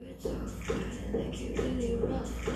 It's all fine, like you really rough.